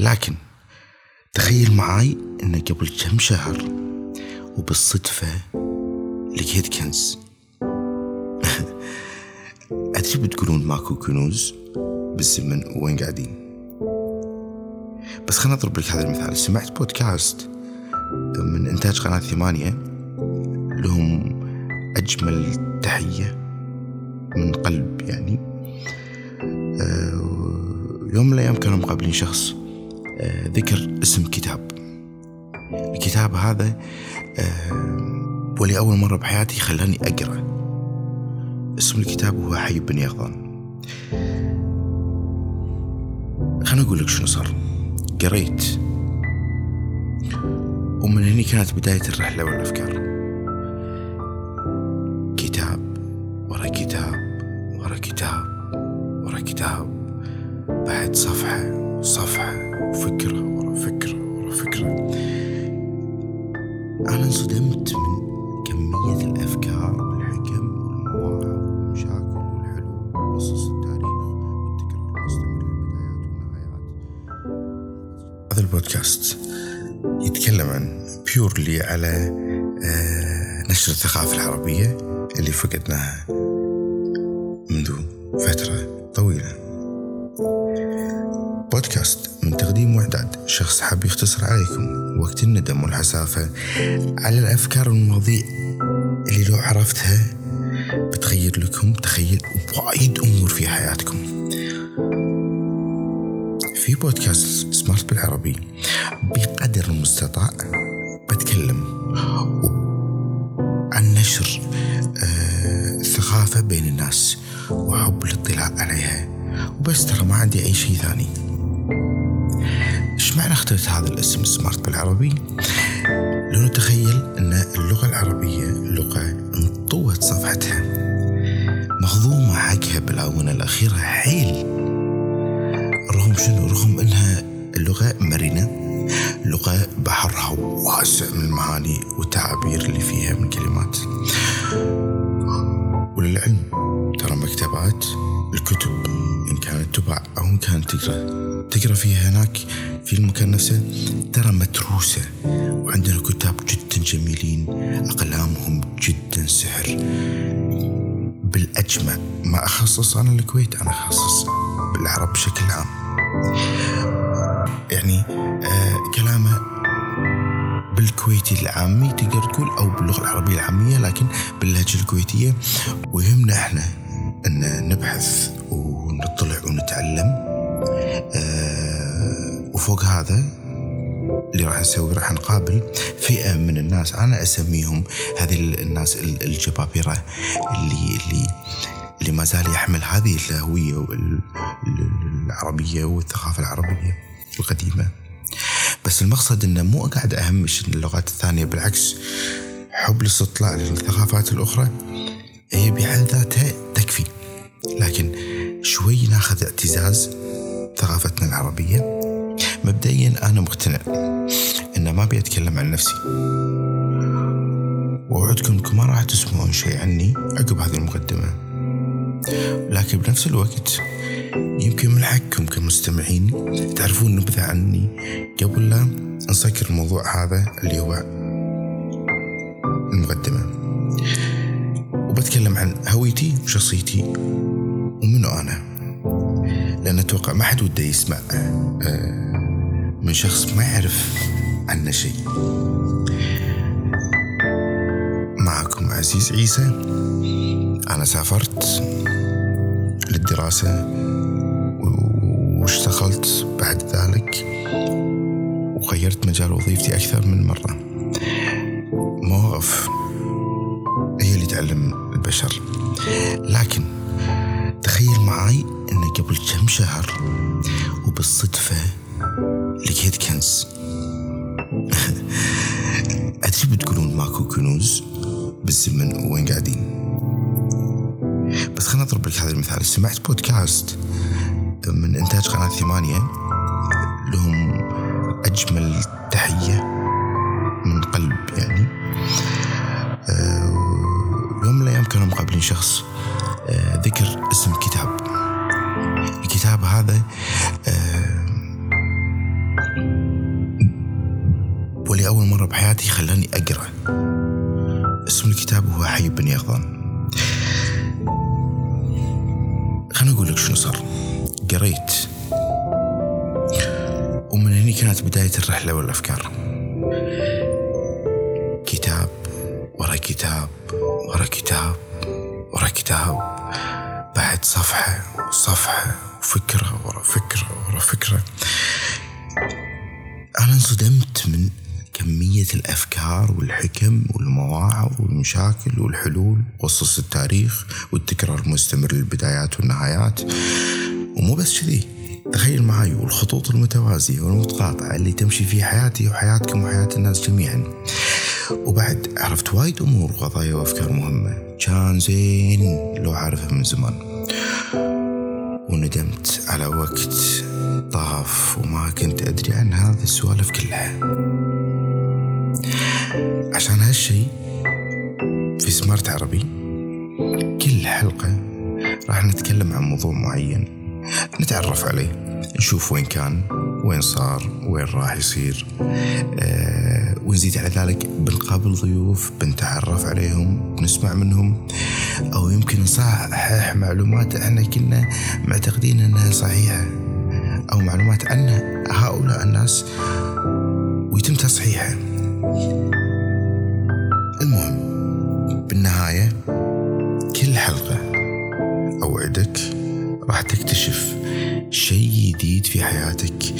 لكن تخيل معاي إن قبل كم شهر وبالصدفة لقيت كنز. أدري بتقولون ماكو كنوز بالزمن وين قاعدين. بس خلنا أضرب لك هذا المثال. سمعت بودكاست من إنتاج قناة ثمانية لهم أجمل تحية من قلب يعني. آه، يوم من الأيام كانوا مقابلين شخص. ذكر اسم كتاب. الكتاب هذا ولأول مرة بحياتي خلاني أقرأ. اسم الكتاب هو حي بن يقظان خلنا أقول لك شنو صار. قريت. ومن هني كانت بداية الرحلة والأفكار. كتاب ورا كتاب ورا كتاب ورا كتاب. بعد صفحة صفحة وفكرة ورا فكرة ورا فكرة. أنا انصدمت من كمية الأفكار والحكم والمواعظ والمشاكل والحلول وقصص التاريخ والتكرار المستمر للبدايات والنهايات. هذا البودكاست يتكلم عن بيورلي على آه، نشر الثقافة العربية اللي فقدناها منذ فترة طويلة. من تقديم وإعداد شخص حاب يختصر عليكم وقت الندم والحسافة على الأفكار والمواضيع اللي لو عرفتها بتغير لكم تخيل وايد أمور في حياتكم. في بودكاست سمارت بالعربي بقدر المستطاع بتكلم عن نشر آه، الثقافة بين الناس وحب الاطلاع عليها. وبس ترى ما عندي أي شيء ثاني. إيش معنى اخترت هذا الاسم سمارت بالعربي؟ لو نتخيل أن اللغة العربية لغة انطوت صفحتها. مهضومة حقها بالآونة الأخيرة حيل. رغم شنو؟ رغم أنها اللغة مرنة لغة بحرها واسع من المعاني والتعابير اللي فيها. تقرأ. تقرأ فيها هناك في المكان نفسه. ترى متروسة. وعندنا كتاب جدا جميلين. أقلامهم جدا سحر. بالأجمع ما أخصص أنا الكويت أنا أخصص بالعرب بشكل عام. يعني آه كلامه بالكويتي العامي تقدر تقول أو باللغة العربية العامية لكن باللهجة الكويتية. ويهمنا إحنا أن نبحث ونطلع ونتعلم. وفوق هذا اللي راح نسوي راح نقابل فئة من الناس. أنا أسميهم هذه الناس الجبابرة اللي اللي اللي ما زال يحمل هذه الهوية العربية والثقافة العربية القديمة. بس المقصد إنه مو قاعد اهمش اللغات الثانية بالعكس حب الاستطلاع للثقافات الأخرى هي بحد ذاتها تكفي. لكن شوي ناخذ اعتزاز ثقافتنا العربية. مبدئيا أنا مقتنع إن ما أبي أتكلم عن نفسي. واوعدكم أنكم ما راح تسمعون شيء عني عقب هذه المقدمة. لكن بنفس الوقت يمكن من حقكم كمستمعين تعرفون نبذة عني قبل لا نسكر الموضوع هذا اللي هو المقدمة. وبتكلم عن هويتي وشخصيتي ومنو أنا. لأن أتوقع ما حد وده يسمع آه، من شخص ما يعرف عنا شيء. معكم عزيز عيسى. أنا سافرت للدراسة واشتغلت بعد ذلك وغيرت مجال وظيفتي أكثر من مرة. مواقف هي اللي تعلم البشر. لكن تخيل معاي أن قبل كم شهر وبالصدفة لقيت كنز أدري بتقولون ماكو كنوز بالزمن وين قاعدين. بس خلنا أضرب لك هذا المثال. سمعت بودكاست من إنتاج قناة ثمانية لهم أجمل تحية من قلب يعني. آه، يوم من الأيام كانوا مقابلين شخص آه، ذكر اسم كتاب. الكتاب هذا بحياتي خلاني أقرأ. اسم الكتاب هو حي بن يقظان خليني أقول لك شنو صار. قريت. ومن هني كانت بداية الرحلة والأفكار. كتاب ورا كتاب ورا كتاب ورا كتاب. بعد صفحة وصفحة وفكرة ورا فكرة ورا فكرة. أنا انصدمت من كمية الأفكار والحكم والمواعظ والمشاكل والحلول قصص التاريخ والتكرار المستمر للبدايات والنهايات. ومو بس كذي. تخيل معي والخطوط المتوازية والمتقاطعة اللي تمشي في حياتي وحياتكم وحياة الناس جميعا. وبعد عرفت وايد أمور وقضايا وأفكار مهمة. كان زين لو عارفها من زمان. وندمت على وقت طاف وما كنت أدري عن هذه السوالف كلها. عشان هالشي في سمارت عربي كل حلقة راح نتكلم عن موضوع معين نتعرف عليه نشوف وين كان وين صار وين راح يصير آه ونزيد على ذلك بنقابل ضيوف بنتعرف عليهم بنسمع منهم أو يمكن نصحح معلومات إحنا كنا معتقدين أنها صحيحة أو معلومات عن هؤلاء الناس ويتم تصحيحها. تكتشف شيء جديد في حياتك.